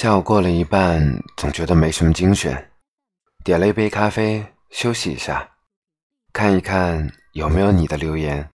下午过了一半总觉得没什么精神。点了一杯咖啡休息一下看一看有没有你的留言。